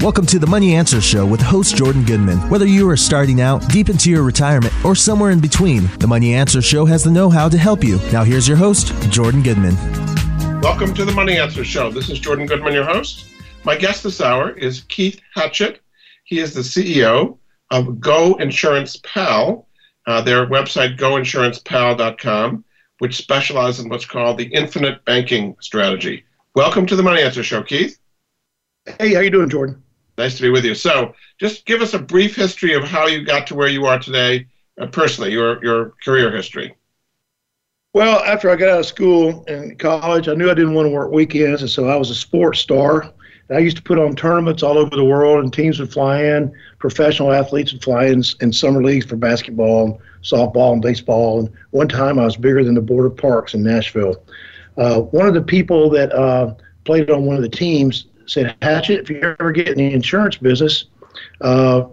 Welcome to the Money Answer Show with host Jordan Goodman. Whether you are starting out, deep into your retirement, or somewhere in between, the Money Answer Show has the know how to help you. Now, here's your host, Jordan Goodman. Welcome to the Money Answer Show. This is Jordan Goodman, your host. My guest this hour is Keith Hatchett. He is the CEO of Go Insurance Pal, uh, their website, goinsurancepal.com, which specializes in what's called the infinite banking strategy. Welcome to the Money Answer Show, Keith. Hey, how you doing, Jordan? Nice to be with you. So, just give us a brief history of how you got to where you are today, uh, personally, your your career history. Well, after I got out of school and college, I knew I didn't want to work weekends, and so I was a sports star. I used to put on tournaments all over the world, and teams would fly in. Professional athletes would fly in in summer leagues for basketball, softball, and baseball. And one time, I was bigger than the Board of Parks in Nashville. Uh, one of the people that uh, played on one of the teams said, Hatchett, if you ever get in the insurance business, uh,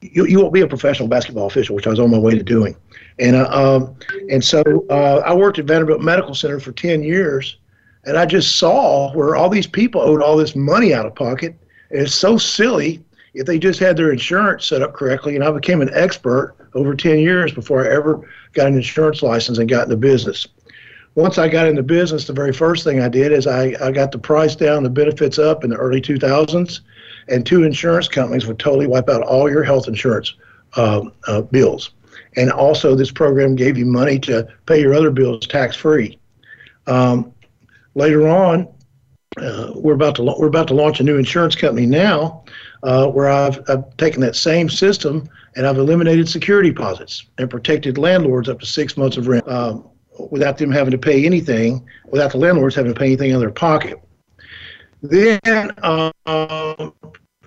you, you won't be a professional basketball official, which I was on my way to doing. And, uh, um, and so uh, I worked at Vanderbilt Medical Center for 10 years, and I just saw where all these people owed all this money out of pocket. And it's so silly if they just had their insurance set up correctly. And I became an expert over 10 years before I ever got an insurance license and got in the business once I got into business, the very first thing I did is I, I got the price down, the benefits up in the early 2000s, and two insurance companies would totally wipe out all your health insurance um, uh, bills. And also, this program gave you money to pay your other bills tax free. Um, later on, uh, we're about to we're about to launch a new insurance company now, uh, where I've, I've taken that same system and I've eliminated security deposits and protected landlords up to six months of rent. Um, without them having to pay anything, without the landlords having to pay anything out of their pocket. Then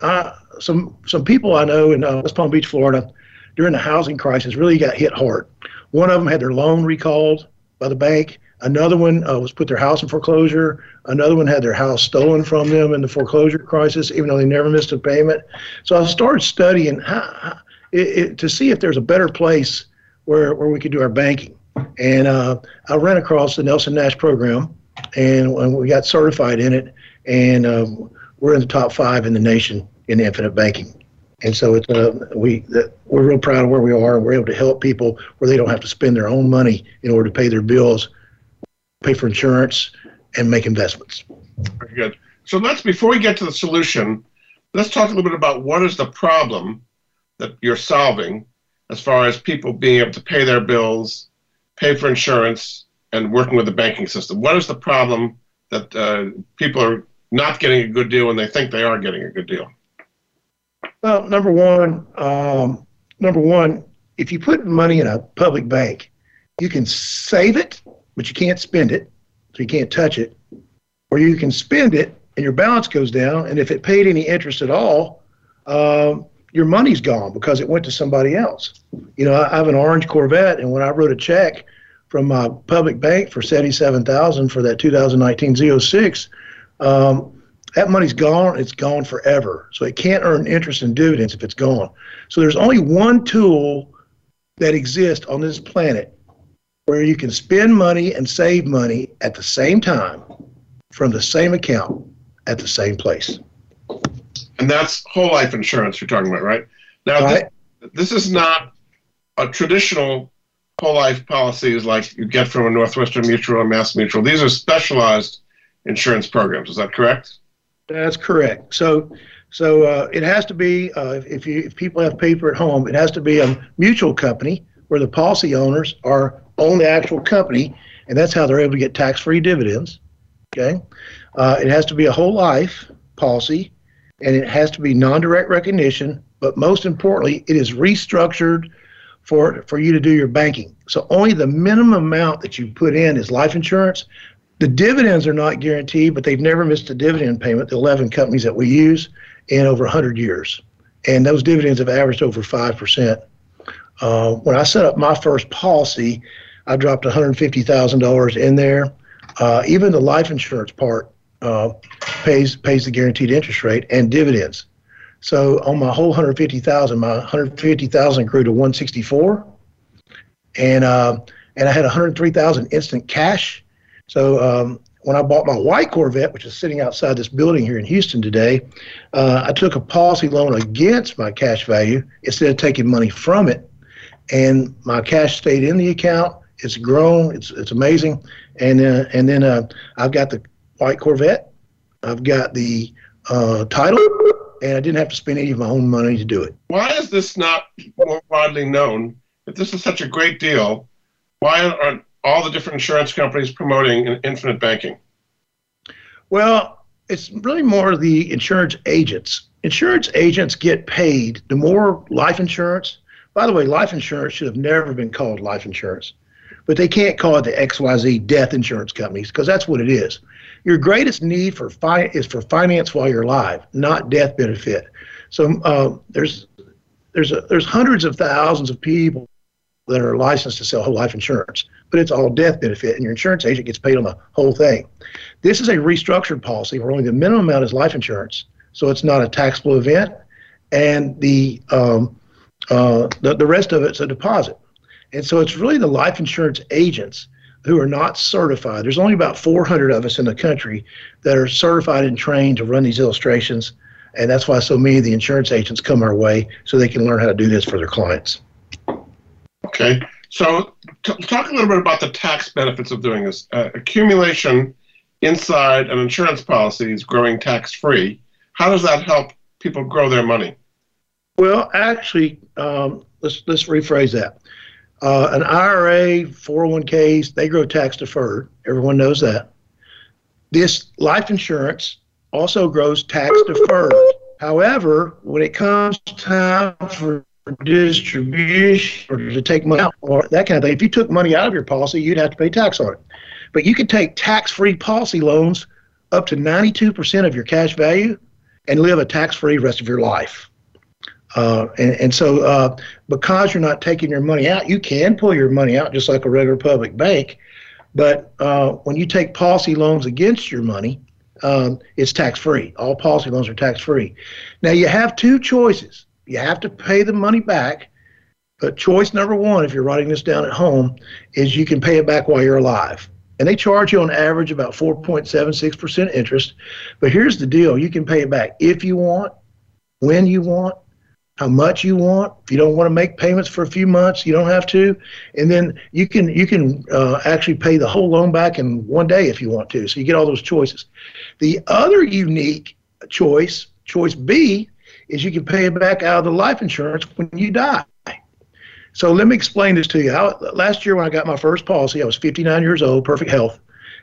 I, some some people I know in uh, West Palm Beach, Florida, during the housing crisis, really got hit hard. One of them had their loan recalled by the bank. Another one uh, was put their house in foreclosure. Another one had their house stolen from them in the foreclosure crisis, even though they never missed a payment. So I started studying how, it, it, to see if there's a better place where, where we could do our banking. And uh, I ran across the Nelson Nash program, and, we got certified in it, and uh, we're in the top five in the nation in infinite banking. And so it's uh, we we're real proud of where we are, and we're able to help people where they don't have to spend their own money in order to pay their bills, pay for insurance, and make investments. Very good. So let's before we get to the solution, let's talk a little bit about what is the problem that you're solving as far as people being able to pay their bills pay for insurance, and working with the banking system. What is the problem that uh, people are not getting a good deal when they think they are getting a good deal? Well, number one, um, number one, if you put money in a public bank, you can save it, but you can't spend it, so you can't touch it, or you can spend it and your balance goes down, and if it paid any interest at all, um, your money's gone because it went to somebody else. You know, I have an orange Corvette, and when I wrote a check from my public bank for seventy-seven thousand for that 2019 Z06, um, that money's gone. It's gone forever. So it can't earn interest and dividends if it's gone. So there's only one tool that exists on this planet where you can spend money and save money at the same time from the same account at the same place. And that's whole life insurance you're talking about, right? Now, right. This, this is not a traditional whole life policies like you get from a Northwestern Mutual or Mass Mutual. These are specialized insurance programs. Is that correct? That's correct. So, so uh, it has to be uh, if you if people have paper at home, it has to be a mutual company where the policy owners are own the actual company, and that's how they're able to get tax-free dividends. Okay, uh, it has to be a whole life policy, and it has to be non-direct recognition. But most importantly, it is restructured for for you to do your banking. So only the minimum amount that you put in is life insurance. The dividends are not guaranteed, but they've never missed a dividend payment. The 11 companies that we use in over 100 years, and those dividends have averaged over five percent. Uh, when I set up my first policy, I dropped $150,000 in there. Uh, even the life insurance part uh, pays pays the guaranteed interest rate and dividends. So on my whole 150,000, my 150,000 grew to 164, and uh, and I had 103,000 instant cash. So um, when I bought my white Corvette, which is sitting outside this building here in Houston today, uh, I took a policy loan against my cash value instead of taking money from it. And my cash stayed in the account. It's grown. It's it's amazing. And uh, and then uh, I've got the white Corvette. I've got the uh, title, and I didn't have to spend any of my own money to do it. Why is this not more widely known? If this is such a great deal, why aren't all the different insurance companies promoting infinite banking? Well, it's really more the insurance agents. Insurance agents get paid the more life insurance. By the way, life insurance should have never been called life insurance, but they can't call it the XYZ death insurance companies because that's what it is. Your greatest need for fi- is for finance while you're alive, not death benefit. So uh, there's there's a, there's hundreds of thousands of people that are licensed to sell whole life insurance, but it's all death benefit, and your insurance agent gets paid on the whole thing. This is a restructured policy where only the minimum amount is life insurance, so it's not a taxable event, and the um, uh, the, the rest of it's a deposit. And so it's really the life insurance agents who are not certified. There's only about 400 of us in the country that are certified and trained to run these illustrations. And that's why so many of the insurance agents come our way so they can learn how to do this for their clients. Okay. So, t- talk a little bit about the tax benefits of doing this. Uh, accumulation inside an insurance policy is growing tax free. How does that help people grow their money? Well, actually, um, let's let's rephrase that. Uh, an IRA, 401ks, they grow tax deferred. Everyone knows that. This life insurance also grows tax deferred. However, when it comes time for distribution or to take money out or that kind of thing. If you took money out of your policy, you'd have to pay tax on it. But you could take tax free policy loans up to 92% of your cash value and live a tax free rest of your life. Uh, and, and so, uh, because you're not taking your money out, you can pull your money out just like a regular public bank. But uh, when you take policy loans against your money, um, it's tax free. All policy loans are tax free. Now, you have two choices you have to pay the money back. But choice number one, if you're writing this down at home, is you can pay it back while you're alive. And they charge you on average about 4.76% interest. But here's the deal you can pay it back if you want, when you want, how much you want. If you don't want to make payments for a few months, you don't have to. And then you can you can uh, actually pay the whole loan back in one day if you want to. So you get all those choices. The other unique choice, choice B, is you can pay it back out of the life insurance when you die. So let me explain this to you. How, last year when I got my first policy, I was 59 years old, perfect health,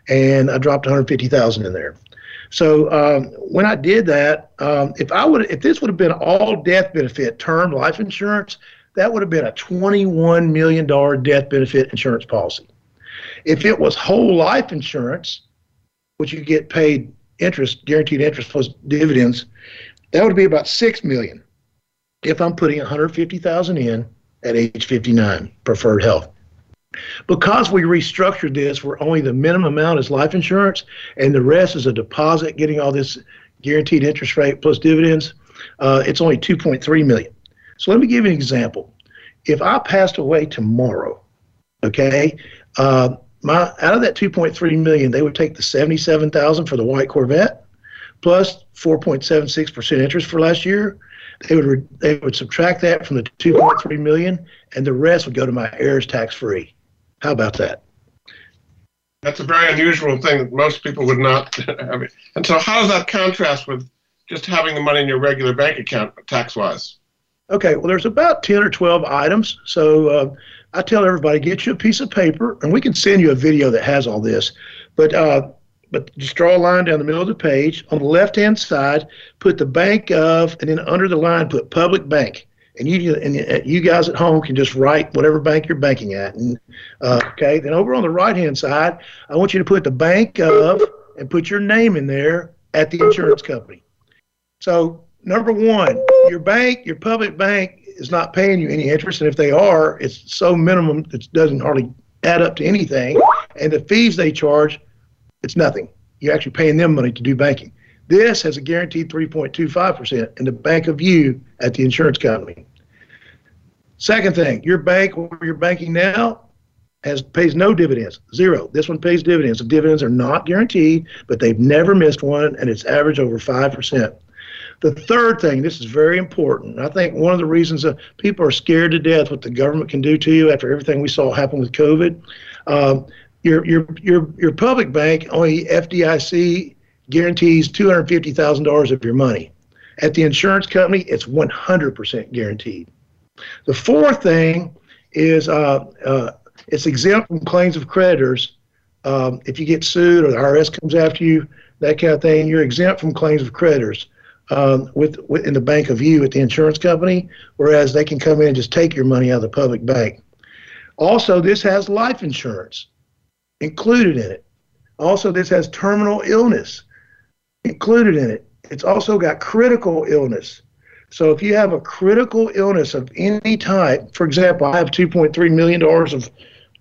and I dropped 150,000 in there. So um, when I did that, um, if I would, if this would have been all death benefit term life insurance, that would have been a 21 million dollar death benefit insurance policy. If it was whole life insurance, which you get paid interest, guaranteed interest plus dividends, that would be about six million if I'm putting 150,000 in at age 59, preferred health. Because we restructured this where only the minimum amount is life insurance and the rest is a deposit getting all this guaranteed interest rate plus dividends, uh, it's only 2.3 million. So let me give you an example. If I passed away tomorrow, okay, uh, my out of that 2.3 million, they would take the 77,000 for the white Corvette, plus 4.76% interest for last year, they would re- they would subtract that from the 2.3 million, and the rest would go to my heirs tax free. How about that? That's a very unusual thing that most people would not have. It. And so, how does that contrast with just having the money in your regular bank account tax wise? Okay, well, there's about 10 or 12 items. So uh, I tell everybody get you a piece of paper, and we can send you a video that has all this. But uh, but just draw a line down the middle of the page. On the left hand side, put the bank of, and then under the line, put public bank. And you and you guys at home can just write whatever bank you're banking at. And uh, okay, then over on the right hand side, I want you to put the bank of and put your name in there at the insurance company. So number one, your bank, your public bank is not paying you any interest, and if they are, it's so minimum it doesn't hardly add up to anything. And the fees they charge it's nothing. You're actually paying them money to do banking. This has a guaranteed 3.25% in the bank of you at the insurance company. Second thing, your bank where you're banking now has pays no dividends, zero. This one pays dividends. The dividends are not guaranteed, but they've never missed one, and it's average over five percent. The third thing, this is very important. I think one of the reasons that people are scared to death what the government can do to you after everything we saw happen with COVID. Um, your your your your public bank only FDIC guarantees two hundred fifty thousand dollars of your money. At the insurance company, it's 100% guaranteed. The fourth thing is uh, uh, it's exempt from claims of creditors. Um, if you get sued or the IRS comes after you, that kind of thing, you're exempt from claims of creditors um, with, with in the bank of you at the insurance company, whereas they can come in and just take your money out of the public bank. Also, this has life insurance included in it. Also, this has terminal illness included in it. It's also got critical illness. So if you have a critical illness of any type, for example, I have $2.3 million of,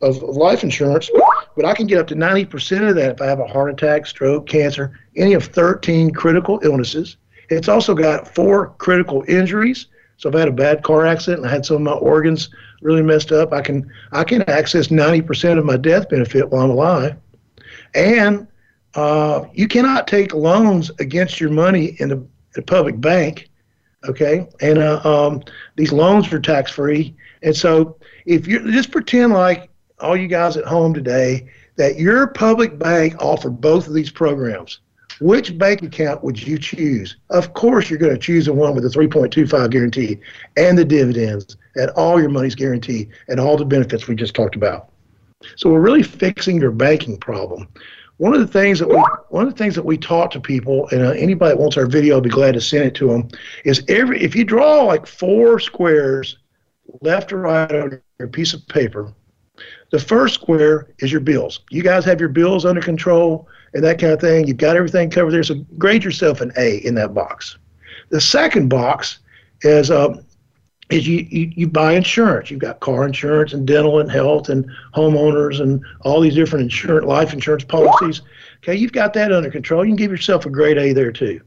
of life insurance, but I can get up to 90% of that if I have a heart attack, stroke, cancer, any of 13 critical illnesses. It's also got four critical injuries. So if I had a bad car accident and I had some of my organs really messed up, I can I can access 90% of my death benefit while I'm alive. And uh, you cannot take loans against your money in the, public bank, okay? And uh, um, these loans are tax free. And so if you just pretend like all you guys at home today that your public bank offered both of these programs, which bank account would you choose? Of course, you're going to choose the one with the 3.25 guarantee and the dividends, and all your money's guaranteed, and all the benefits we just talked about. So we're really fixing your banking problem. One of the things that we one of the things that we taught to people, and uh, anybody that wants our video, I'll be glad to send it to them. Is every if you draw like four squares, left or right on your piece of paper, the first square is your bills. You guys have your bills under control and that kind of thing. You've got everything covered there. So grade yourself an A in that box. The second box is um, is you, you, you buy insurance. You've got car insurance and dental and health and homeowners and all these different insurance, life insurance policies. Okay, you've got that under control. You can give yourself a grade A there too.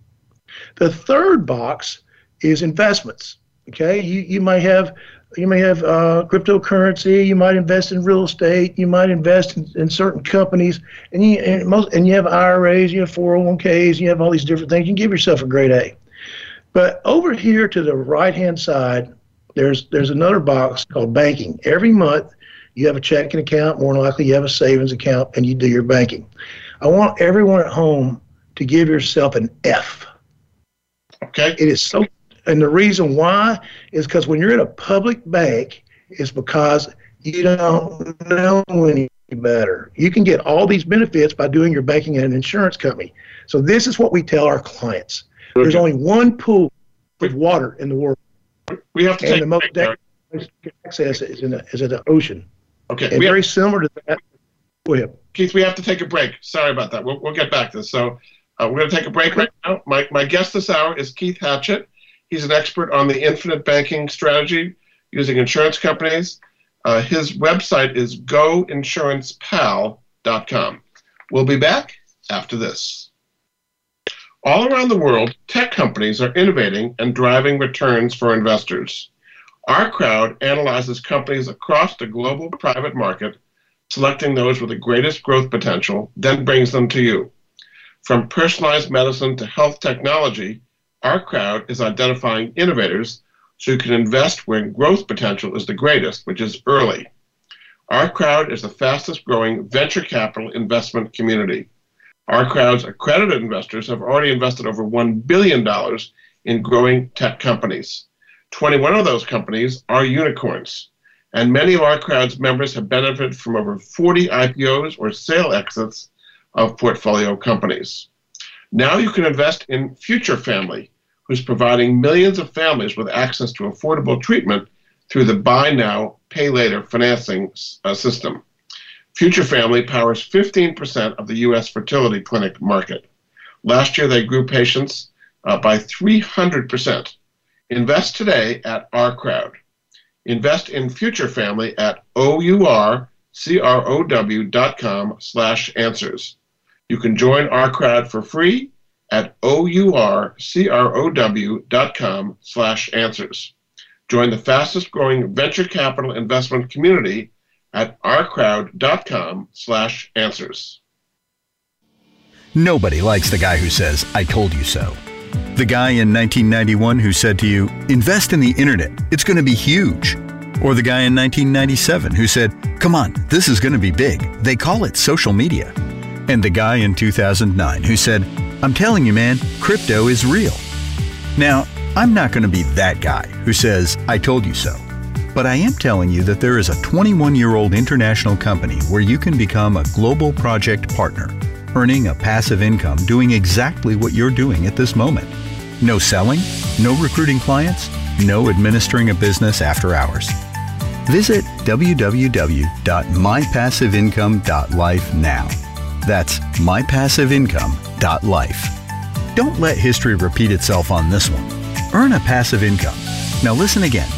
The third box is investments. Okay, you, you might have you may have uh, cryptocurrency. You might invest in real estate. You might invest in, in certain companies, and you and most and you have IRAs. You have 401ks. You have all these different things. You can give yourself a grade A. But over here to the right hand side, there's there's another box called banking. Every month, you have a checking account. More likely, you have a savings account, and you do your banking. I want everyone at home to give yourself an F. Okay. It is so and the reason why is because when you're in a public bank, it's because you don't know any better. You can get all these benefits by doing your banking at an insurance company. So this is what we tell our clients. Okay. There's only one pool of water in the world. We have to and take the most dangerous access is in the, is in the ocean. Okay. And very have, similar to that. Go ahead. Keith, we have to take a break. Sorry about that. We'll, we'll get back to this. So uh, we're going to take a break right now. My, my guest this hour is Keith Hatchett. He's an expert on the infinite banking strategy using insurance companies. Uh, his website is goinsurancepal.com. We'll be back after this. All around the world, tech companies are innovating and driving returns for investors. Our crowd analyzes companies across the global private market, selecting those with the greatest growth potential, then brings them to you. From personalized medicine to health technology, our crowd is identifying innovators so you can invest when growth potential is the greatest, which is early. Our crowd is the fastest growing venture capital investment community. Our crowd's accredited investors have already invested over $1 billion in growing tech companies. 21 of those companies are unicorns. And many of our crowd's members have benefited from over 40 IPOs or sale exits of portfolio companies. Now you can invest in Future Family, who's providing millions of families with access to affordable treatment through the buy now, pay later financing uh, system. Future Family powers 15% of the U.S. fertility clinic market. Last year, they grew patients uh, by 300%. Invest today at our crowd. Invest in Future Family at ourcrowd.com slash answers. You can join our crowd for free at ourcrowd.com slash answers. Join the fastest growing venture capital investment community at ourcrowd.com slash answers. Nobody likes the guy who says, I told you so. The guy in 1991 who said to you, invest in the internet, it's going to be huge. Or the guy in 1997 who said, come on, this is going to be big. They call it social media. And the guy in 2009 who said, I'm telling you, man, crypto is real. Now, I'm not going to be that guy who says, I told you so. But I am telling you that there is a 21 year old international company where you can become a global project partner, earning a passive income doing exactly what you're doing at this moment. No selling, no recruiting clients, no administering a business after hours. Visit www.mypassiveincome.life now. That's mypassiveincome.life. Don't let history repeat itself on this one. Earn a passive income. Now listen again.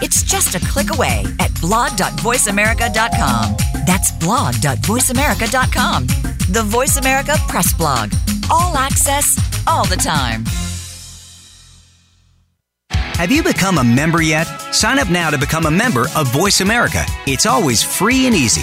It's just a click away at blog.voiceamerica.com. That's blog.voiceamerica.com. The Voice America Press Blog. All access, all the time. Have you become a member yet? Sign up now to become a member of Voice America. It's always free and easy.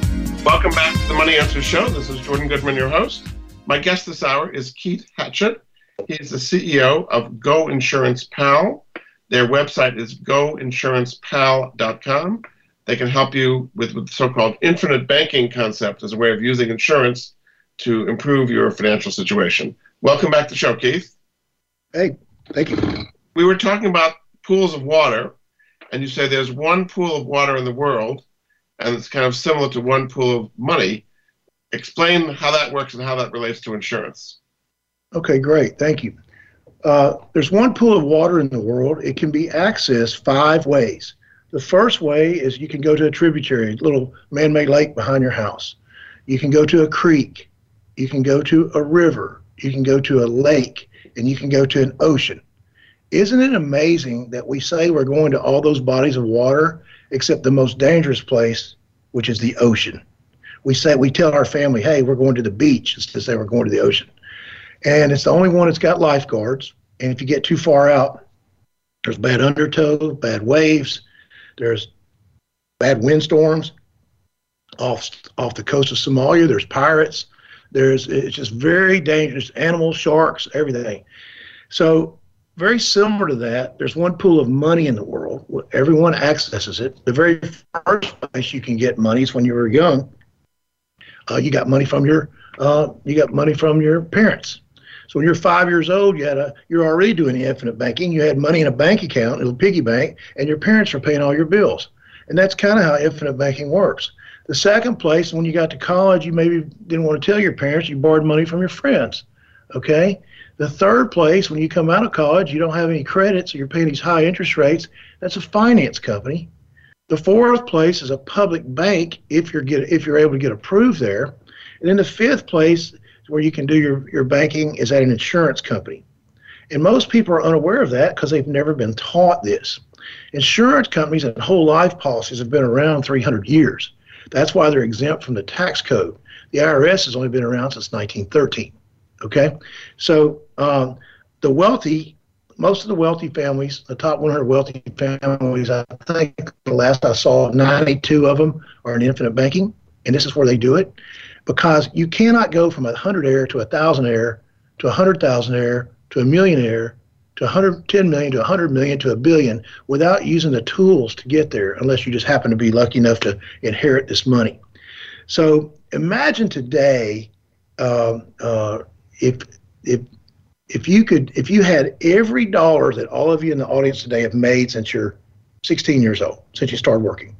Welcome back to the Money Answer Show. This is Jordan Goodman, your host. My guest this hour is Keith Hatchett. He is the CEO of Go Insurance Pal. Their website is goinsurancepal.com. They can help you with, the so-called infinite banking concept as a way of using insurance to improve your financial situation. Welcome back to the show, Keith. Hey, thank you. We were talking about pools of water, and you say there's one pool of water in the world and it's kind of similar to one pool of money. Explain how that works and how that relates to insurance. Okay, great. Thank you. Uh, there's one pool of water in the world. It can be accessed five ways. The first way is you can go to a tributary, a little man made lake behind your house. You can go to a creek. You can go to a river. You can go to a lake. And you can go to an ocean. Isn't it amazing that we say we're going to all those bodies of water except the most dangerous place, which is the ocean. We say we tell our family, "Hey, we're going to the beach," instead of say we're going to the ocean, and it's the only one that's got lifeguards. And if you get too far out, there's bad undertow, bad waves, there's bad windstorms off off the coast of Somalia. There's pirates. There's it's just very dangerous. Animals, sharks, everything. So very similar to that, there's one pool of money in the world. Everyone accesses it. The very first place you can get money is when you were young. Uh, you got money from your uh, you got money from your parents. So when you're five years old, you had a you're already doing infinite banking. You had money in a bank account, a little piggy bank, and your parents are paying all your bills. And that's kind of how infinite banking works. The second place, when you got to college, you maybe didn't want to tell your parents, you borrowed money from your friends. Okay? The third place, when you come out of college, you don't have any credits, so you're paying these high interest rates. That's a finance company. The fourth place is a public bank if you're get if you're able to get approved there. And then the fifth place where you can do your, your banking is at an insurance company. And most people are unaware of that because they've never been taught this. Insurance companies and whole life policies have been around 300 years. That's why they're exempt from the tax code. The IRS has only been around since 1913. Okay, so um, the wealthy most of the wealthy families, the top 100 wealthy families, I think the last I saw, 92 of them are in infinite banking, and this is where they do it, because you cannot go from a hundred air to a thousand air to a hundred thousand air to a millionaire to 110 million to 100 million to a billion without using the tools to get there, unless you just happen to be lucky enough to inherit this money. So imagine today uh, uh, if if if you could if you had every dollar that all of you in the audience today have made since you're 16 years old, since you started working,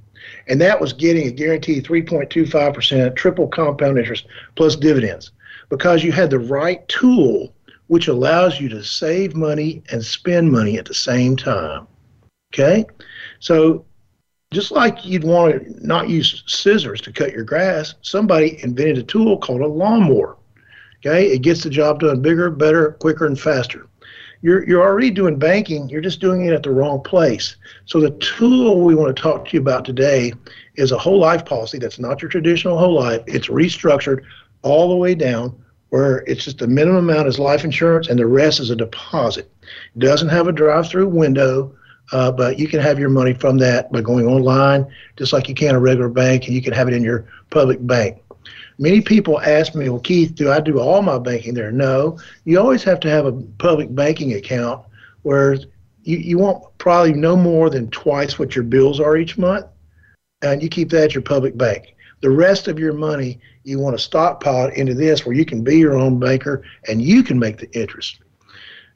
and that was getting a guaranteed 3.25% triple compound interest plus dividends because you had the right tool which allows you to save money and spend money at the same time. Okay? So just like you'd want to not use scissors to cut your grass, somebody invented a tool called a lawnmower. Okay? It gets the job done bigger, better, quicker, and faster. You're, you're already doing banking, you're just doing it at the wrong place. So, the tool we want to talk to you about today is a whole life policy that's not your traditional whole life. It's restructured all the way down where it's just the minimum amount is life insurance and the rest is a deposit. It doesn't have a drive-through window, uh, but you can have your money from that by going online, just like you can a regular bank, and you can have it in your public bank. Many people ask me, well, Keith, do I do all my banking there? No. You always have to have a public banking account where you, you want probably no more than twice what your bills are each month, and you keep that at your public bank. The rest of your money you want to stockpile into this where you can be your own banker and you can make the interest.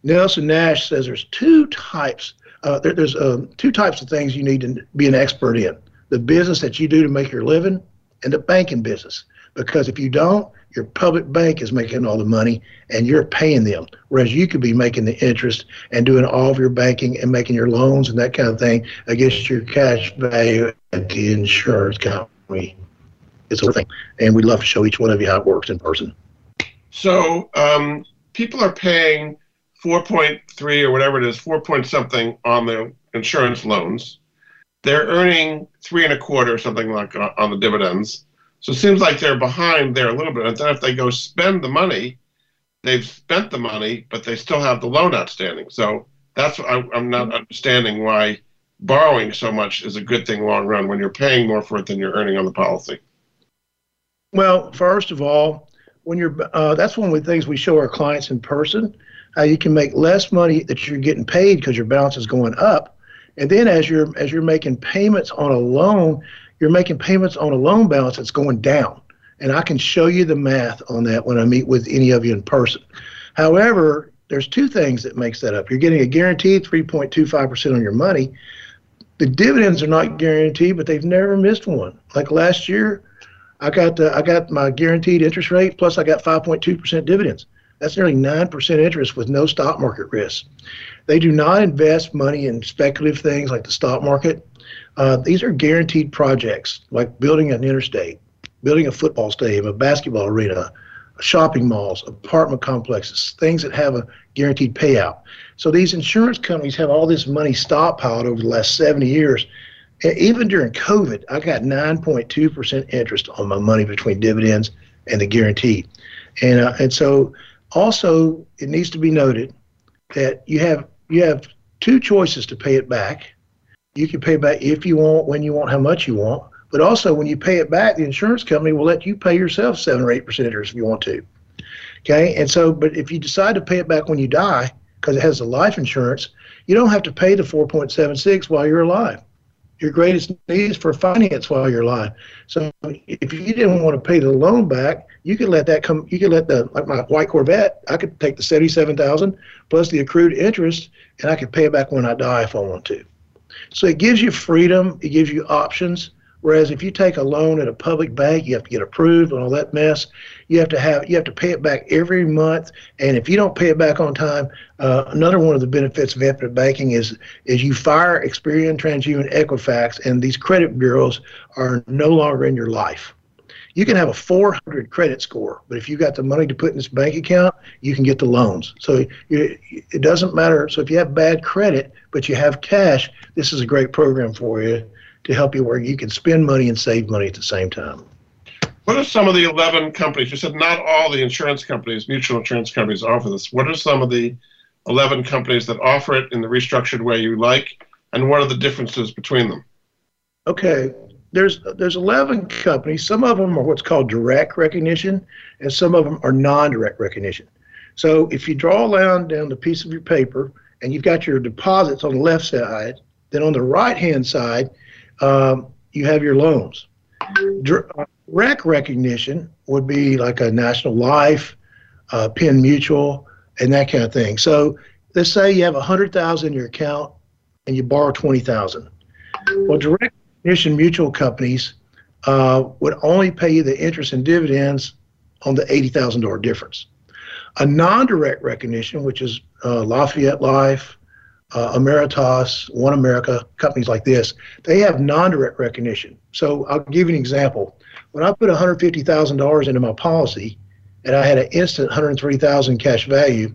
Nelson Nash says there's two types. Uh, there, there's uh, two types of things you need to be an expert in: the business that you do to make your living, and the banking business. Because if you don't, your public bank is making all the money and you're paying them, whereas you could be making the interest and doing all of your banking and making your loans and that kind of thing against your cash value at the insurance company it's a thing. And we'd love to show each one of you how it works in person. So um, people are paying 4.3 or whatever it is, 4 point something on the insurance loans. They're earning three and a quarter or something like uh, on the dividends. So it seems like they're behind there a little bit. And then if they go spend the money, they've spent the money, but they still have the loan outstanding. So that's I, I'm not understanding why borrowing so much is a good thing long run when you're paying more for it than you're earning on the policy. Well, first of all, when you're uh, that's one of the things we show our clients in person. How you can make less money that you're getting paid because your balance is going up, and then as you're as you're making payments on a loan, you're making payments on a loan balance that's going down. And I can show you the math on that when I meet with any of you in person. However, there's two things that makes that up. You're getting a guaranteed 3.25% on your money. The dividends are not guaranteed, but they've never missed one. Like last year, I got uh, I got my guaranteed interest rate plus I got 5.2% dividends. That's nearly 9% interest with no stock market risk. They do not invest money in speculative things like the stock market. Uh, these are guaranteed projects like building an interstate, building a football stadium, a basketball arena, shopping malls, apartment complexes, things that have a guaranteed payout. So these insurance companies have all this money stockpiled over the last 70 years even during COVID, I got 9.2% interest on my money between dividends and the guarantee. And, uh, and so also it needs to be noted that you have, you have two choices to pay it back. You can pay back if you want, when you want, how much you want. But also when you pay it back, the insurance company will let you pay yourself seven or eight percent interest if you want to. Okay. And so, but if you decide to pay it back when you die, because it has a life insurance, you don't have to pay the 4.76 while you're alive your greatest needs for finance while you're alive. So if you didn't want to pay the loan back, you could let that come. You could let the like my white Corvette. I could take the seventy-seven thousand plus the accrued interest, and I could pay it back when I die if I want to. So it gives you freedom. It gives you options. Whereas if you take a loan at a public bank, you have to get approved and all that mess. You have to have you have to pay it back every month, and if you don't pay it back on time, uh, another one of the benefits of infinite banking is is you fire Experian, TransUnion, Equifax, and these credit bureaus are no longer in your life. You can have a 400 credit score, but if you got the money to put in this bank account, you can get the loans. So it, it doesn't matter. So if you have bad credit, but you have cash, this is a great program for you to help you where you can spend money and save money at the same time. What are some of the 11 companies? You said not all the insurance companies, mutual insurance companies offer this. What are some of the 11 companies that offer it in the restructured way you like, and what are the differences between them? Okay, there's there's 11 companies. Some of them are what's called direct recognition, and some of them are non-direct recognition. So if you draw a line down the piece of your paper and you've got your deposits on the left side, then on the right hand side, um, you have your loans. Direct recognition would be like a National Life, uh, Penn Mutual, and that kind of thing. So let's say you have a hundred thousand in your account and you borrow twenty thousand. Well, direct recognition mutual companies uh, would only pay you the interest and dividends on the eighty thousand dollar difference. A non-direct recognition, which is uh, Lafayette Life, uh, Ameritas, One America, companies like this, they have non-direct recognition. So I'll give you an example. When I put $150,000 into my policy, and I had an instant 103,000 cash value,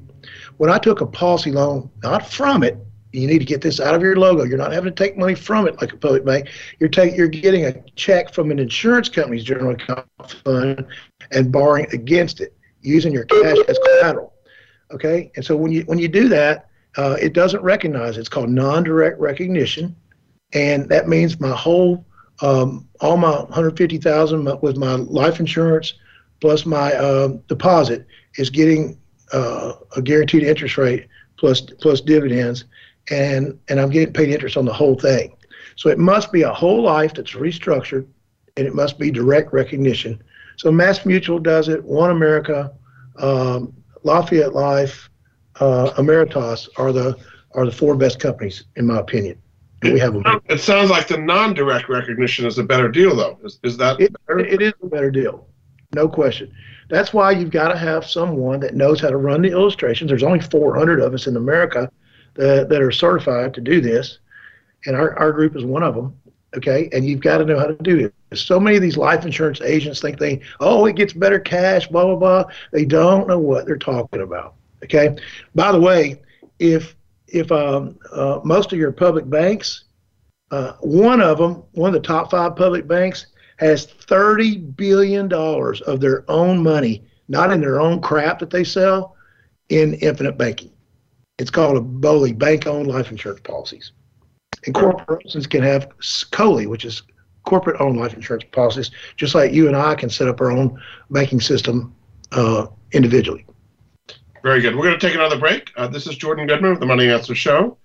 when I took a policy loan, not from it, you need to get this out of your logo. You're not having to take money from it like a public bank. You're taking, you're getting a check from an insurance company's general account fund and borrowing against it using your cash as collateral. Okay, and so when you when you do that, uh, it doesn't recognize. It's called non-direct recognition, and that means my whole um, all my 150,000 with my life insurance plus my uh, deposit is getting uh, a guaranteed interest rate plus plus dividends, and and I'm getting paid interest on the whole thing. So it must be a whole life that's restructured, and it must be direct recognition so Mass Mutual does it. One America, um, Lafayette Life, uh, Ameritas are the are the four best companies in my opinion. And we have them. It sounds like the non-direct recognition is a better deal, though. Is, is that? It, it is a better deal, no question. That's why you've got to have someone that knows how to run the illustrations. There's only 400 of us in America that, that are certified to do this, and our, our group is one of them okay? And you've got to know how to do it so many of these life insurance agents think they oh it gets better cash blah blah blah. They don't know what they're talking about okay? By the way if if um, uh, most of your public banks uh, one of them one of the top five public banks has 30 billion dollars of their own money not in their own crap that they sell in infinite banking. It's called a BOLI bank owned life insurance policies and corporations can have COLI, which is corporate owned life insurance policies, just like you and I can set up our own banking system uh, individually. Very good. We're going to take another break. Uh, this is Jordan Goodman of the Money Answer Show.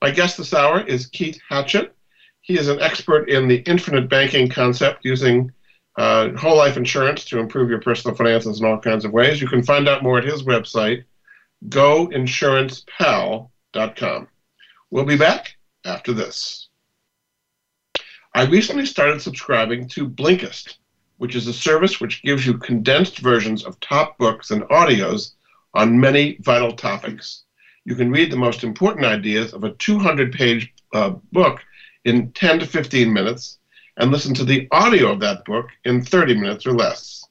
My guest this hour is Keith Hatchett. He is an expert in the infinite banking concept using uh, whole life insurance to improve your personal finances in all kinds of ways. You can find out more at his website, goinsurancepal.com. We'll be back after this. I recently started subscribing to Blinkist, which is a service which gives you condensed versions of top books and audios on many vital topics. You can read the most important ideas of a 200 page uh, book in 10 to 15 minutes and listen to the audio of that book in 30 minutes or less.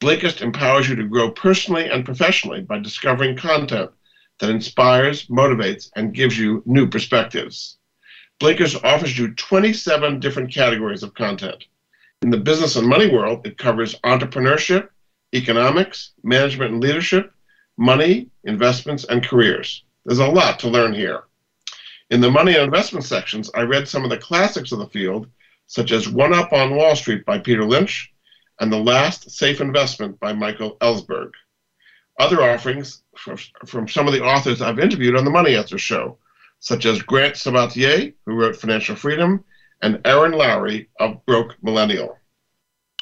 Blinkist empowers you to grow personally and professionally by discovering content that inspires, motivates, and gives you new perspectives. Blinkist offers you 27 different categories of content. In the business and money world, it covers entrepreneurship, economics, management and leadership, money, investments, and careers. There's a lot to learn here. In the money and investment sections, I read some of the classics of the field, such as One Up on Wall Street by Peter Lynch and The Last Safe Investment by Michael Ellsberg. Other offerings from some of the authors I've interviewed on the Money Answer Show, such as Grant Sabatier, who wrote Financial Freedom, and Erin Lowry of Broke Millennial.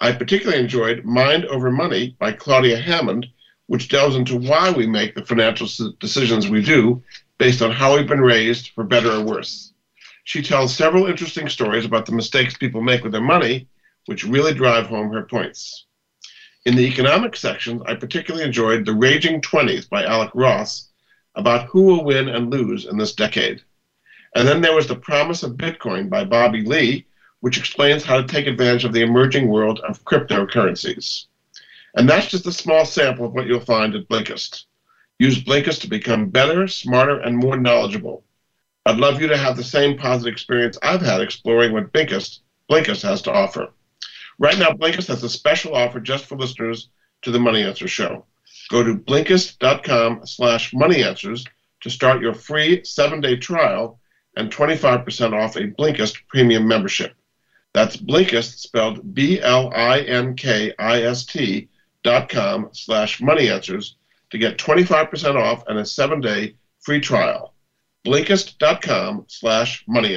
I particularly enjoyed Mind Over Money by Claudia Hammond, which delves into why we make the financial decisions we do based on how we've been raised, for better or worse. She tells several interesting stories about the mistakes people make with their money, which really drive home her points. In the economic sections, I particularly enjoyed The Raging Twenties by Alec Ross, about who will win and lose in this decade. And then there was The Promise of Bitcoin by Bobby Lee, which explains how to take advantage of the emerging world of cryptocurrencies. And that's just a small sample of what you'll find at Blinkist. Use Blinkist to become better, smarter, and more knowledgeable. I'd love you to have the same positive experience I've had exploring what Blinkist, Blinkist has to offer. Right now, Blinkist has a special offer just for listeners to the Money Answer Show. Go to Blinkist.com slash money answers to start your free seven day trial and 25% off a Blinkist premium membership. That's Blinkist, spelled B L I N K I S T dot com slash money answers to get 25% off and a seven day free trial. Blinkist.com slash money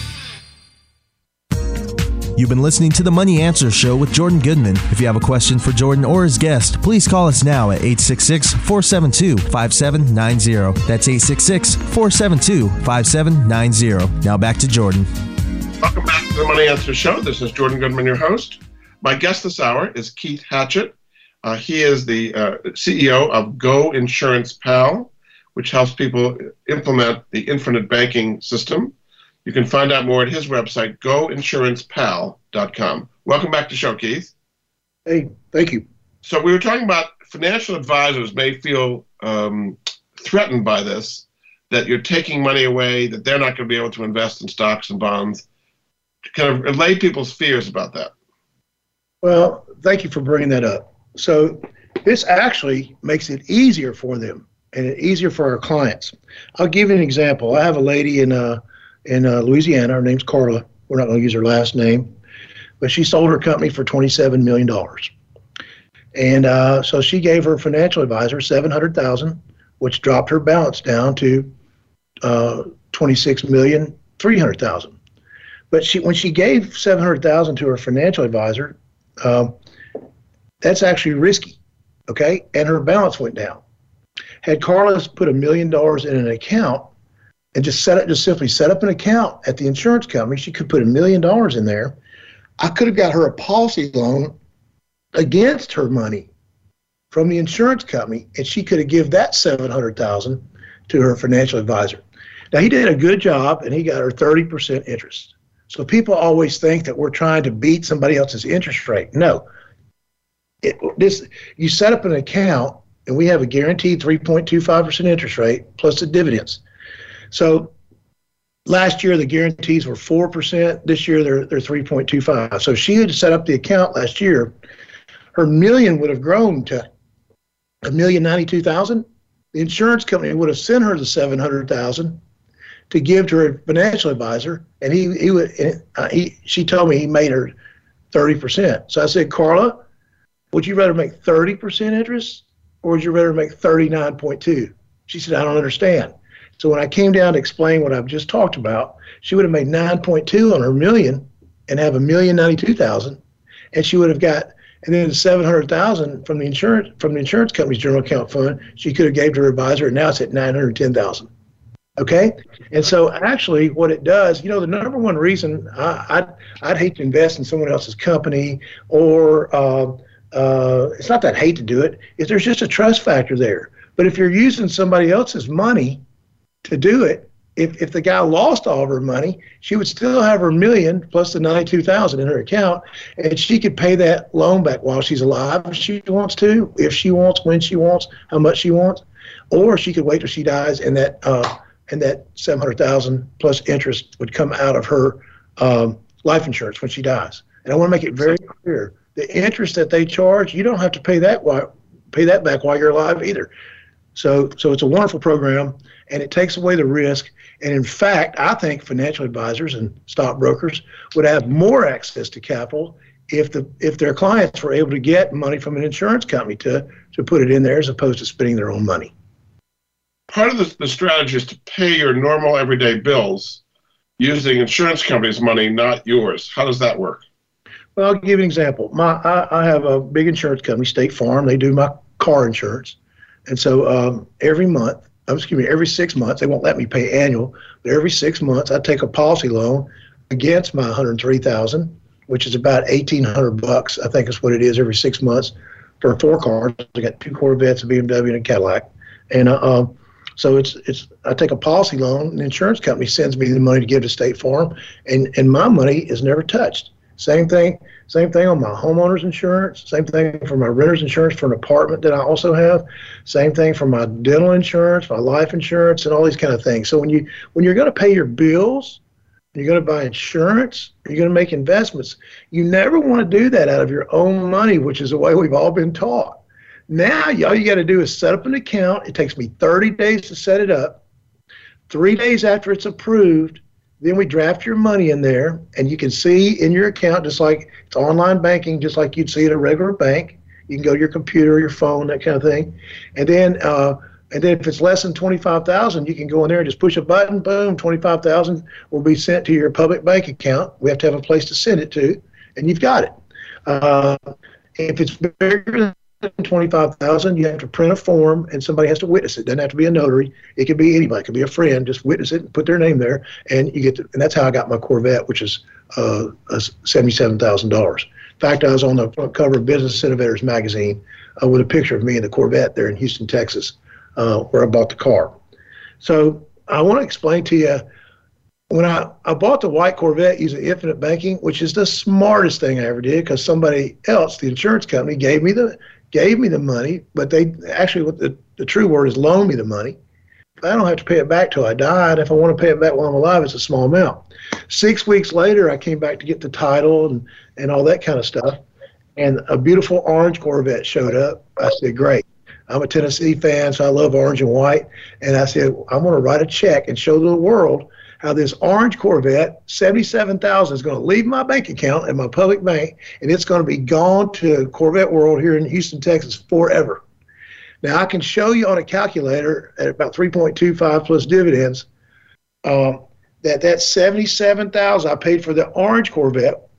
You've been listening to the Money Answer Show with Jordan Goodman. If you have a question for Jordan or his guest, please call us now at 866 472 5790. That's 866 472 5790. Now back to Jordan. Welcome back to the Money Answer Show. This is Jordan Goodman, your host. My guest this hour is Keith Hatchett. Uh, he is the uh, CEO of Go Insurance Pal, which helps people implement the infinite banking system. You can find out more at his website, goinsurancepal.com. Welcome back to the show, Keith. Hey, thank you. So we were talking about financial advisors may feel um, threatened by this, that you're taking money away, that they're not going to be able to invest in stocks and bonds. Kind of allay people's fears about that. Well, thank you for bringing that up. So this actually makes it easier for them and easier for our clients. I'll give you an example. I have a lady in uh, in uh, Louisiana. Her name's Carla. We're not going to use her last name, but she sold her company for $27 million. And uh, so she gave her financial advisor 700000 which dropped her balance down to uh, 26300000 But she, when she gave 700000 to her financial advisor, um, that's actually risky, okay? And her balance went down. Had Carla put a million dollars in an account, and just set up, just simply set up an account at the insurance company. She could put a million dollars in there. I could have got her a policy loan against her money from the insurance company, and she could have given that seven hundred thousand to her financial advisor. Now he did a good job, and he got her thirty percent interest. So people always think that we're trying to beat somebody else's interest rate. No, it, this you set up an account, and we have a guaranteed three point two five percent interest rate plus the dividends. So last year the guarantees were four percent. This year they're they're three point two five. So if she had set up the account last year. Her million would have grown to a million ninety two thousand. The insurance company would have sent her the seven hundred thousand to give to her financial advisor, and he he would uh, he she told me he made her thirty percent. So I said, Carla, would you rather make thirty percent interest, or would you rather make thirty nine point two? She said, I don't understand. So when I came down to explain what I've just talked about, she would have made 9.2 on her million and have a million ninety-two thousand, and she would have got and then the 700,000 from the insurance from the insurance company's general account fund, she could have gave to her advisor, and now it's at 910,000. Okay, and so actually, what it does, you know, the number one reason I, I'd I'd hate to invest in someone else's company or uh, uh, it's not that I hate to do it. Is there's just a trust factor there. But if you're using somebody else's money to do it, if, if the guy lost all of her money, she would still have her million plus the 92,000 in her account and she could pay that loan back while she's alive if she wants to, if she wants, when she wants, how much she wants, or she could wait till she dies and that uh, and that 700,000 plus interest would come out of her um, life insurance when she dies. And I want to make it very clear: the interest that they charge, you don't have to pay that while, pay that back while you're alive either. So, so it's a wonderful program, and it takes away the risk. And in fact, I think financial advisors and stockbrokers would have more access to capital if the if their clients were able to get money from an insurance company to to put it in there as opposed to spending their own money. Part of the, the strategy is to pay your normal everyday bills using insurance company's money, not yours. How does that work? Well, I'll give you an example. My I, I have a big insurance company, State Farm. They do my car insurance, and so um, every month Oh, excuse me, every six months, they won't let me pay annual, but every six months I take a policy loan against my 103,000, which is about 1,800 bucks. I think is what it is every six months for four cars. I got two Corvettes, a BMW, and a Cadillac, and uh, um, so it's it's I take a policy loan, and the insurance company sends me the money to give to State Farm, and and my money is never touched. Same thing same thing on my homeowner's insurance. Same thing for my renter's insurance for an apartment that I also have. Same thing for my dental insurance, my life insurance, and all these kind of things. So when you when you're going to pay your bills, you're going to buy insurance, you're going to make investments. You never want to do that out of your own money, which is the way we've all been taught. Now, all you got to do is set up an account. It takes me 30 days to set it up. Three days after it's approved, then we draft your money in there, and you can see in your account, just like it's online banking, just like you'd see at a regular bank. You can go to your computer your phone, that kind of thing. And then, uh, and then if it's less than twenty-five thousand, you can go in there and just push a button. Boom, twenty-five thousand will be sent to your public bank account. We have to have a place to send it to, and you've got it. Uh, if it's bigger twenty-five thousand, you have to print a form and somebody has to witness it. Doesn't have to be a notary. It could be anybody. It could be a friend. Just witness it and put their name there, and you get. To, and that's how I got my Corvette, which is uh, seventy-seven thousand dollars. In fact, I was on the front cover of Business Innovators magazine uh, with a picture of me in the Corvette there in Houston, Texas, uh, where I bought the car. So I want to explain to you when I, I bought the white Corvette using infinite banking, which is the smartest thing I ever did because somebody else, the insurance company, gave me the gave me the money, but they actually, what the, the true word is loan me the money. I don't have to pay it back till I died. If I want to pay it back while I'm alive, it's a small amount. Six weeks later, I came back to get the title and, and all that kind of stuff. And a beautiful orange Corvette showed up. I said, Great. I'm a Tennessee fan, so I love orange and white. And I said, I'm going to write a check and show the world how this orange Corvette, 77,000 is going to leave my bank account at my public bank and it's going to be gone to Corvette World here in Houston, Texas forever. Now I can show you on a calculator at about 3.25 plus dividends um, that that 77,000 I paid for the orange Corvette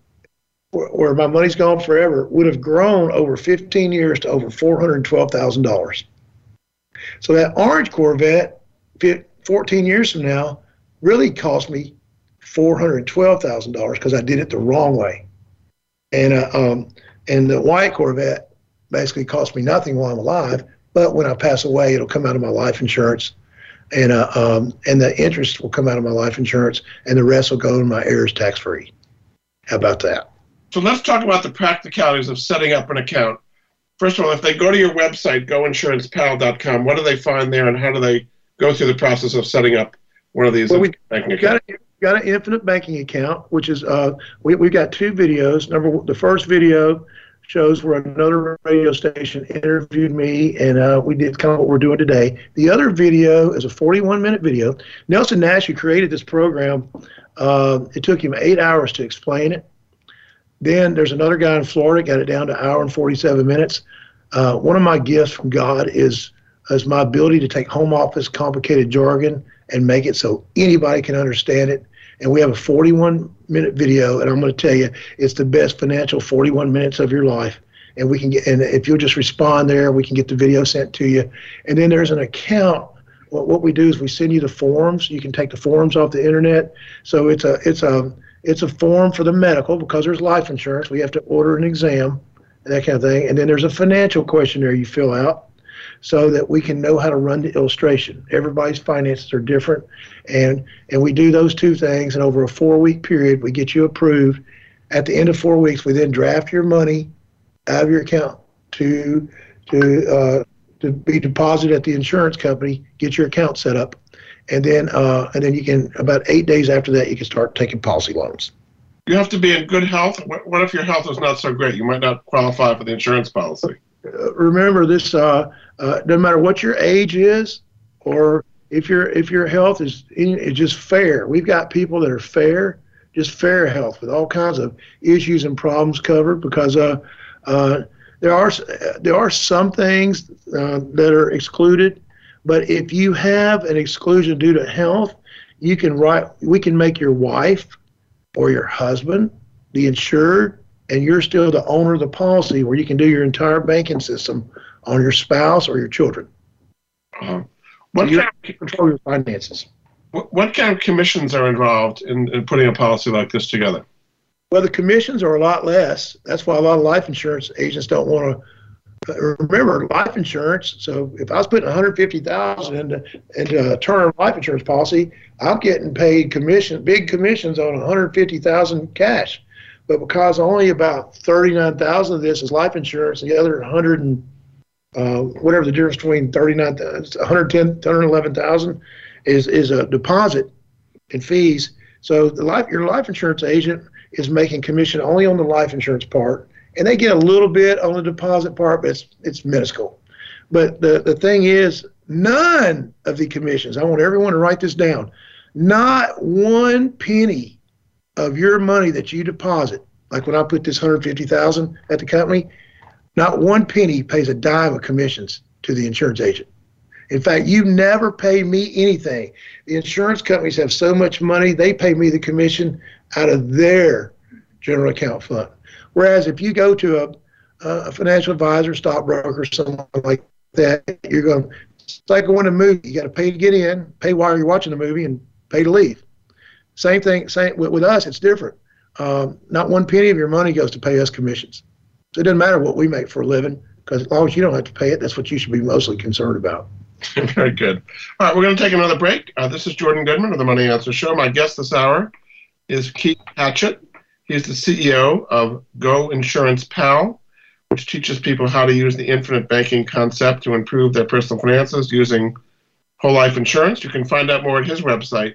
where, where my money's gone forever would have grown over 15 years to over $412,000. So that orange Corvette 14 years from now really cost me $412,000 because I did it the wrong way. And, uh, um, and the white Corvette basically cost me nothing while I'm alive, but when I pass away, it'll come out of my life insurance. And, uh, um, and the interest will come out of my life insurance, and the rest will go to my heirs tax free. How about that? So let's talk about the practicalities of setting up an account. First of all, if they go to your website, goinsurancepal.com, what do they find there, and how do they go through the process of setting up one of these well, we, banking got got an infinite banking account, which is uh, we we got two videos. Number the first video shows where another radio station interviewed me, and uh, we did kind of what we're doing today. The other video is a 41 minute video. Nelson Nash, who created this program, uh, it took him eight hours to explain it. Then there's another guy in Florida, got it down to an hour and 47 minutes. Uh, one of my gifts from God is is my ability to take home office complicated jargon and make it so anybody can understand it. And we have a 41 minute video, and I'm going to tell you, it's the best financial 41 minutes of your life. And we can get, and if you'll just respond there, we can get the video sent to you. And then there's an account. What, what we do is we send you the forms. You can take the forms off the internet. So it's a, it's a, it's a form for the medical because there's life insurance. We have to order an exam that kind of thing. And then there's a financial questionnaire you fill out so that we can know how to run the illustration. Everybody's finances are different, and and we do those two things. And over a four week period, we get you approved. At the end of four weeks, we then draft your money out of your account to to uh, to be deposited at the insurance company. Get your account set up, and then uh, and then you can about eight days after that you can start taking policy loans. You have to be in good health. What if your health is not so great? You might not qualify for the insurance policy. Remember this: uh, uh, no matter what your age is, or if your if your health is is just fair. We've got people that are fair, just fair health with all kinds of issues and problems covered because uh, uh, there are there are some things uh, that are excluded, but if you have an exclusion due to health, you can write. We can make your wife or your husband the insured and you're still the owner of the policy where you can do your entire banking system on your spouse or your children. Uh-huh. What you can control your finances. What, what kind of commissions are involved in, in putting a policy like this together? Well, the commissions are a lot less. That's why a lot of life insurance agents don't want to remember life insurance. So if I was putting 150,000 into into a term life insurance policy, I'm getting paid commission, big commissions on 150,000 cash. But because only about 39,000 of this is life insurance, the other 100 and uh, whatever the difference between 39, 110, 111,000 is is a deposit and fees. So the life your life insurance agent is making commission only on the life insurance part, and they get a little bit on the deposit part, but it's it's minuscule. But the the thing is, none of the commissions. I want everyone to write this down. Not one penny of your money that you deposit, like when I put this 150,000 at the company, not one penny pays a dime of commissions to the insurance agent. In fact, you never pay me anything. The insurance companies have so much money, they pay me the commission out of their general account fund. Whereas if you go to a, a financial advisor, stockbroker, someone like that, you're going, it's like going to a movie. You got to pay to get in, pay while you're watching the movie, and pay to leave. Same thing. Same with, with us. It's different. Um, not one penny of your money goes to pay us commissions. So it doesn't matter what we make for a living, because as long as you don't have to pay it, that's what you should be mostly concerned about. Very good. All right, we're going to take another break. Uh, this is Jordan Goodman of the Money Answer Show. My guest this hour is Keith Hatchett. He's the CEO of Go Insurance Pal, which teaches people how to use the infinite banking concept to improve their personal finances using whole life insurance. You can find out more at his website,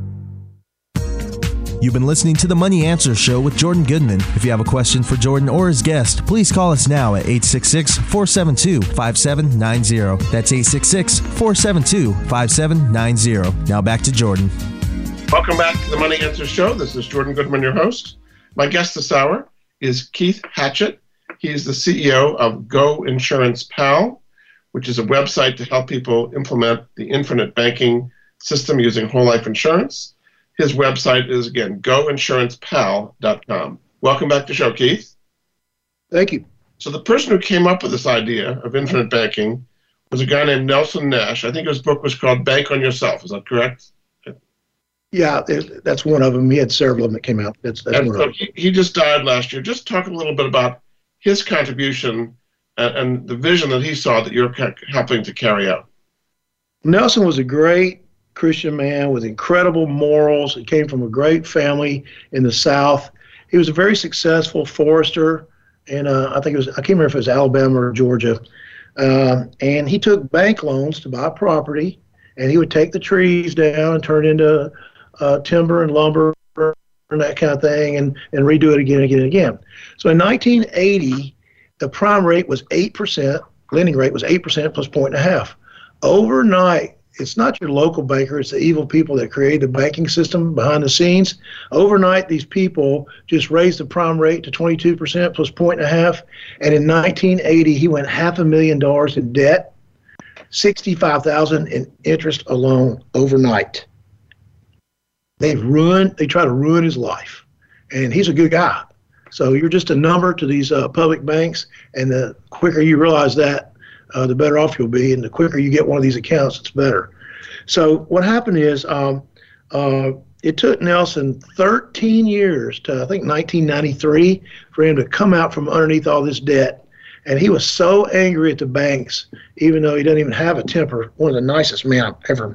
You've been listening to the Money Answer Show with Jordan Goodman. If you have a question for Jordan or his guest, please call us now at 866 472 5790. That's 866 472 5790. Now back to Jordan. Welcome back to the Money Answer Show. This is Jordan Goodman, your host. My guest this hour is Keith Hatchett. He's the CEO of Go Insurance Pal, which is a website to help people implement the infinite banking system using whole life insurance. His website is again goinsurancepal.com. Welcome back to the show, Keith. Thank you. So the person who came up with this idea of infinite banking was a guy named Nelson Nash. I think his book was called Bank on Yourself. Is that correct? Yeah, that's one of them. He had several of them that came out. That's, that's one so of them. He, he just died last year. Just talk a little bit about his contribution and, and the vision that he saw that you're helping to carry out? Nelson was a great Christian man with incredible morals. He came from a great family in the South. He was a very successful forester, and uh, I think it was I can't remember if it was Alabama or Georgia. Uh, and he took bank loans to buy property, and he would take the trees down and turn into uh, timber and lumber and that kind of thing, and and redo it again and again and again. So in 1980, the prime rate was eight percent. Lending rate was eight percent plus point and a half. Overnight, it's not your local banker, it's the evil people that create the banking system behind the scenes. Overnight, these people just raised the prime rate to 22% plus point and a half. And in 1980, he went half a million dollars in debt, 65,000 in interest alone overnight. They've ruined, they try to ruin his life. And he's a good guy. So you're just a number to these uh, public banks. And the quicker you realize that, uh, the better off you'll be. And the quicker you get one of these accounts, it's better. So what happened is um, uh, it took Nelson 13 years to, I think, 1993 for him to come out from underneath all this debt. And he was so angry at the banks, even though he doesn't even have a temper. One of the nicest men I've ever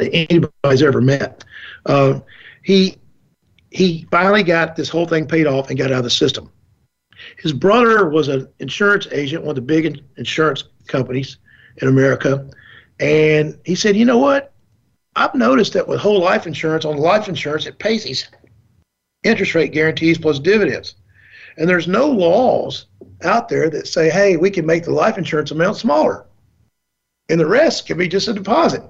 anybody's ever met. Uh, he he finally got this whole thing paid off and got out of the system. His brother was an insurance agent, one of the big insurance companies in America. And he said, You know what? I've noticed that with whole life insurance, on life insurance, it pays these interest rate guarantees plus dividends. And there's no laws out there that say, hey, we can make the life insurance amount smaller. And the rest can be just a deposit.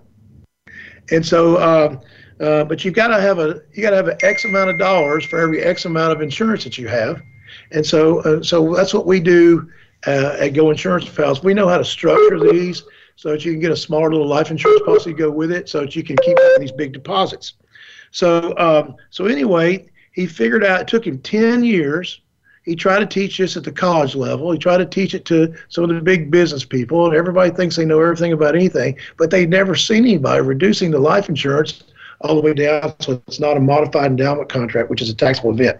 And so, uh, uh, but you've got to have a you got to have an X amount of dollars for every X amount of insurance that you have. And so, uh, so that's what we do uh, at Go Insurance Pals. We know how to structure these so that you can get a smaller little life insurance policy to go with it, so that you can keep these big deposits. So, um, so anyway, he figured out. It took him ten years. He tried to teach this at the college level. He tried to teach it to some of the big business people, and everybody thinks they know everything about anything, but they've never seen anybody reducing the life insurance all the way down so it's not a modified endowment contract, which is a taxable event.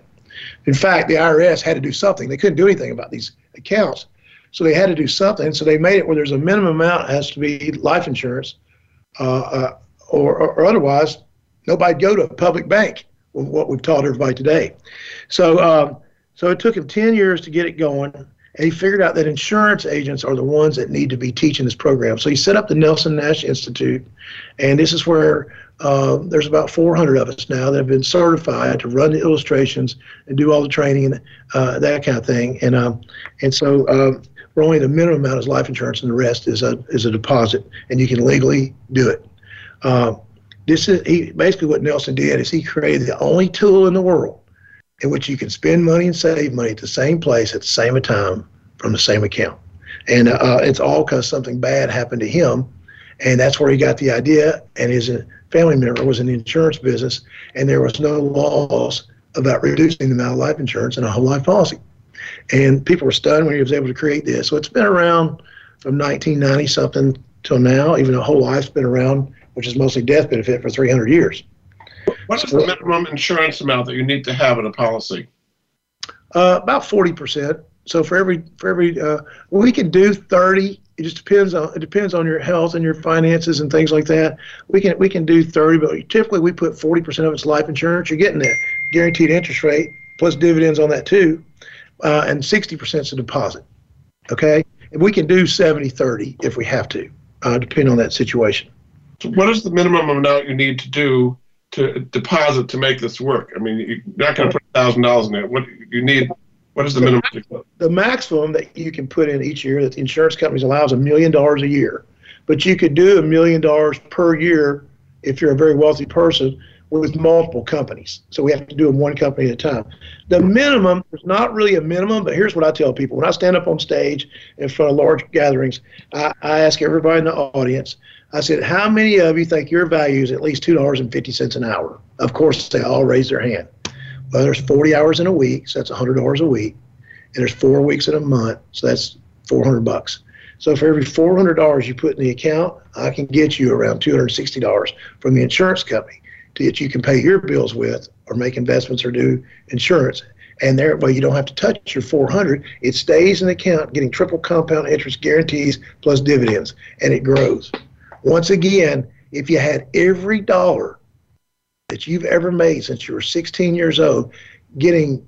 In fact, the IRS had to do something. They couldn't do anything about these accounts. So they had to do something. So they made it where there's a minimum amount has to be life insurance, uh, uh, or, or, otherwise nobody'd go to a public bank. What we've taught everybody today. So um, so it took him 10 years to get it going. And he figured out that insurance agents are the ones that need to be teaching this program. So he set up the Nelson Nash Institute, and this is where uh, there's about 400 of us now that have been certified to run the illustrations and do all the training and uh, that kind of thing. And um, and so um, we're only the minimum amount is life insurance, and the rest is a is a deposit, and you can legally do it. Uh, this is he, basically what Nelson did is he created the only tool in the world in which you can spend money and save money at the same place at the same time from the same account. And uh, it's all because something bad happened to him, and that's where he got the idea. And his family member was in the insurance business, and there was no laws about reducing the amount of life insurance in a whole life policy. And people were stunned when he was able to create this. So it's been around from 1990 something till now, even a whole life's been around, which is mostly death benefit for 300 years. What is the minimum insurance amount that you need to have in a policy? Uh, about 40%. So for every for every uh, we can do 30 it just depends on it depends on your health and your finances and things like that. We can we can do 30, but typically we put 40% of its life insurance. You're getting that guaranteed interest rate plus dividends on that too, uh, and 60% is a deposit. Okay, and we can do 70 30 if we have to, uh, depending on that situation. So what is the minimum amount you need to do to deposit to make this work? I mean, you're not going to put thousand dollars in there. What you need what is the minimum? The maximum that you can put in each year that the insurance companies allow is a million dollars a year. But you could do a million dollars per year if you're a very wealthy person with multiple companies. So we have to do them one company at a time. The minimum, is not really a minimum, but here's what I tell people. When I stand up on stage in front of large gatherings, I, I ask everybody in the audience, I said, how many of you think your value is at least $2.50 an hour? Of course, they all raised their hand. Well, there's 40 hours in a week, so that's $100 a week, and there's four weeks in a month, so that's 400 bucks. So for every $400 you put in the account, I can get you around $260 from the insurance company that you can pay your bills with or make investments or do insurance. and there, well, you don't have to touch your 400. It stays in the account, getting triple compound interest guarantees plus dividends, and it grows. Once again, if you had every dollar that you've ever made since you were 16 years old, getting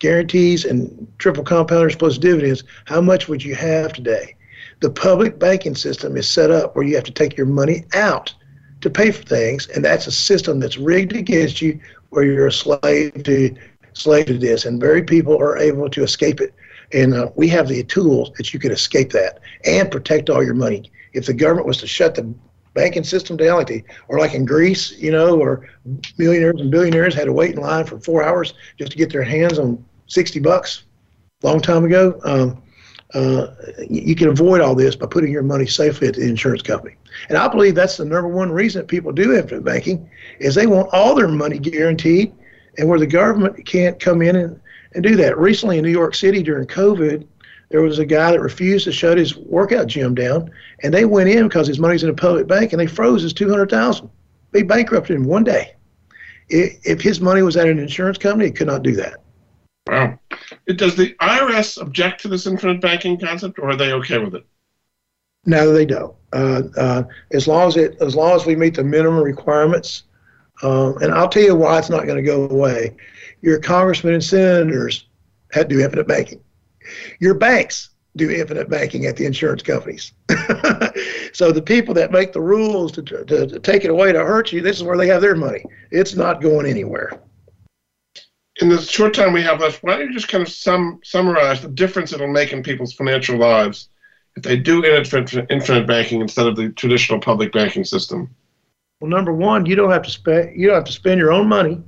guarantees and triple compounders plus dividends, how much would you have today? The public banking system is set up where you have to take your money out to pay for things, and that's a system that's rigged against you, where you're a slave to slave to this, and very people are able to escape it. And uh, we have the tools that you can escape that and protect all your money. If the government was to shut the banking system down, like they, or like in Greece, you know, or millionaires and billionaires had to wait in line for four hours just to get their hands on 60 bucks long time ago. Um, uh, you can avoid all this by putting your money safely at the insurance company. And I believe that's the number one reason people do infinite banking is they want all their money guaranteed and where the government can't come in and, and do that. Recently in New York City during COVID, there was a guy that refused to shut his workout gym down, and they went in because his money's in a public bank, and they froze his two hundred thousand. They bankrupted him one day. If his money was at an insurance company, it could not do that. Wow. Does the IRS object to this infinite banking concept, or are they okay with it? No, they don't. Uh, uh, as long as it, as long as we meet the minimum requirements, um, and I'll tell you why it's not going to go away. Your congressmen and senators had to do infinite banking. Your banks do infinite banking at the insurance companies. so the people that make the rules to, to, to, take it away to hurt you, this is where they have their money. It's not going anywhere. In the short time we have left, why don't you just kind of sum, summarize the difference it'll make in people's financial lives if they do infinite, infinite banking instead of the traditional public banking system? Well, number one, you don't have to spend you don't have to spend your own money,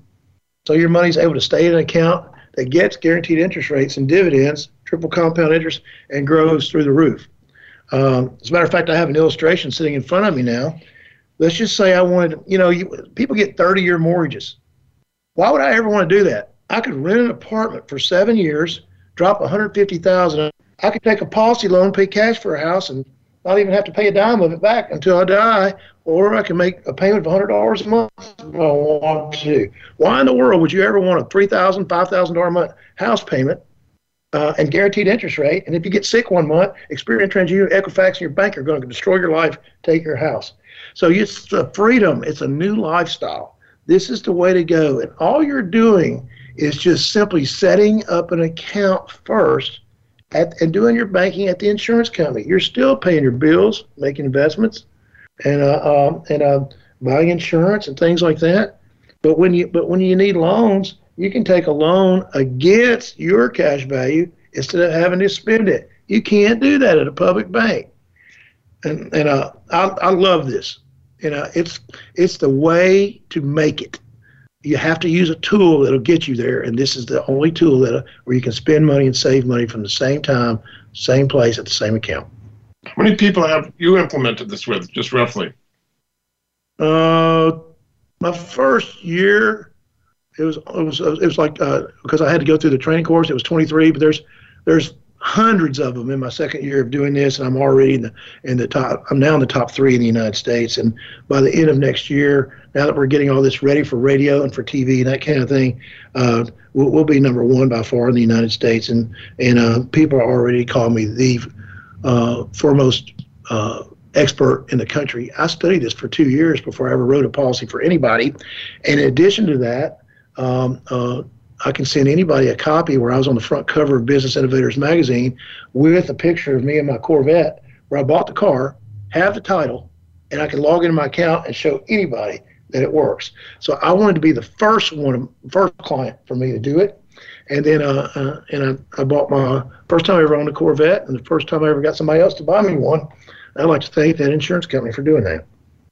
so your money's able to stay in an account that gets guaranteed interest rates and dividends, triple compound interest, and grows through the roof. Um, as a matter of fact, I have an illustration sitting in front of me now. Let's just say I wanted, you know, you, people get 30 year mortgages. Why would I ever want to do that? I could rent an apartment for seven years, drop 150,000. I could take a policy loan, pay cash for a house, and not even have to pay a dime of it back until I die, or I can make a payment of $100 a month if I want to. Why in the world would you ever want a $3,000, $5,000 a month house payment uh, and guaranteed interest rate? And if you get sick one month, Experian, TransUnion, Equifax, and your bank are going to destroy your life, take your house. So it's a freedom. It's a new lifestyle. This is the way to go. And all you're doing is just simply setting up an account first at, and doing your banking at the insurance company. You're still paying your bills, making investments, and uh, um, and uh, buying insurance and things like that. But when you but when you need loans, you can take a loan against your cash value instead of having to spend it. You can't do that at a public bank. And and uh, I I love this. You know, it's it's the way to make it you have to use a tool that'll get you there, and this is the only tool that where you can spend money and save money from the same time, same place at the same account. How many people have you implemented this with, just roughly? Uh, my first year, it was it was it was like uh, because I had to go through the training course. It was 23, but there's there's hundreds of them in my second year of doing this, and I'm already in the in the top. I'm now in the top three in the United States, and by the end of next year, now that we're getting all this ready for radio and for TV and that kind of thing, uh, we'll, we'll, be number one by far in the United States, and and uh, people are already calling me the uh, foremost uh, expert in the country. I studied this for two years before I ever wrote a policy for anybody, and in addition to that. Um, uh, I can send anybody a copy where I was on the front cover of Business Innovators magazine with a picture of me and my Corvette where I bought the car, have the title, and I can log into my account and show anybody that it works. So I wanted to be the first one, first client for me to do it. And then, uh, uh, and I, I bought my first time I ever owned a Corvette, and the first time I ever got somebody else to buy me one. I'd like to thank that insurance company for doing that.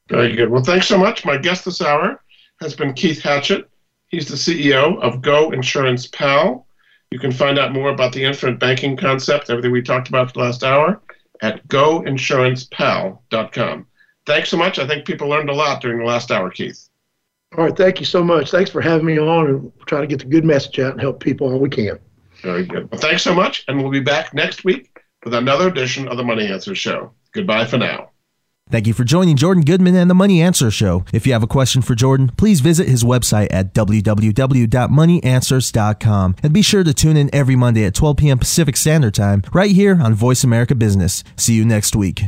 Very good. Well, thanks so much. My guest this hour has been Keith Hatchett. He's the CEO of Go Insurance Pal. You can find out more about the infinite banking concept, everything we talked about the last hour, at goinsurancepal.com. Thanks so much. I think people learned a lot during the last hour, Keith. All right. Thank you so much. Thanks for having me on and trying to get the good message out and help people all we can. Very good. Well, thanks so much. And we'll be back next week with another edition of the Money Answer Show. Goodbye for now. Thank you for joining Jordan Goodman and the Money Answer Show. If you have a question for Jordan, please visit his website at www.moneyanswers.com and be sure to tune in every Monday at 12 p.m. Pacific Standard Time right here on Voice America Business. See you next week.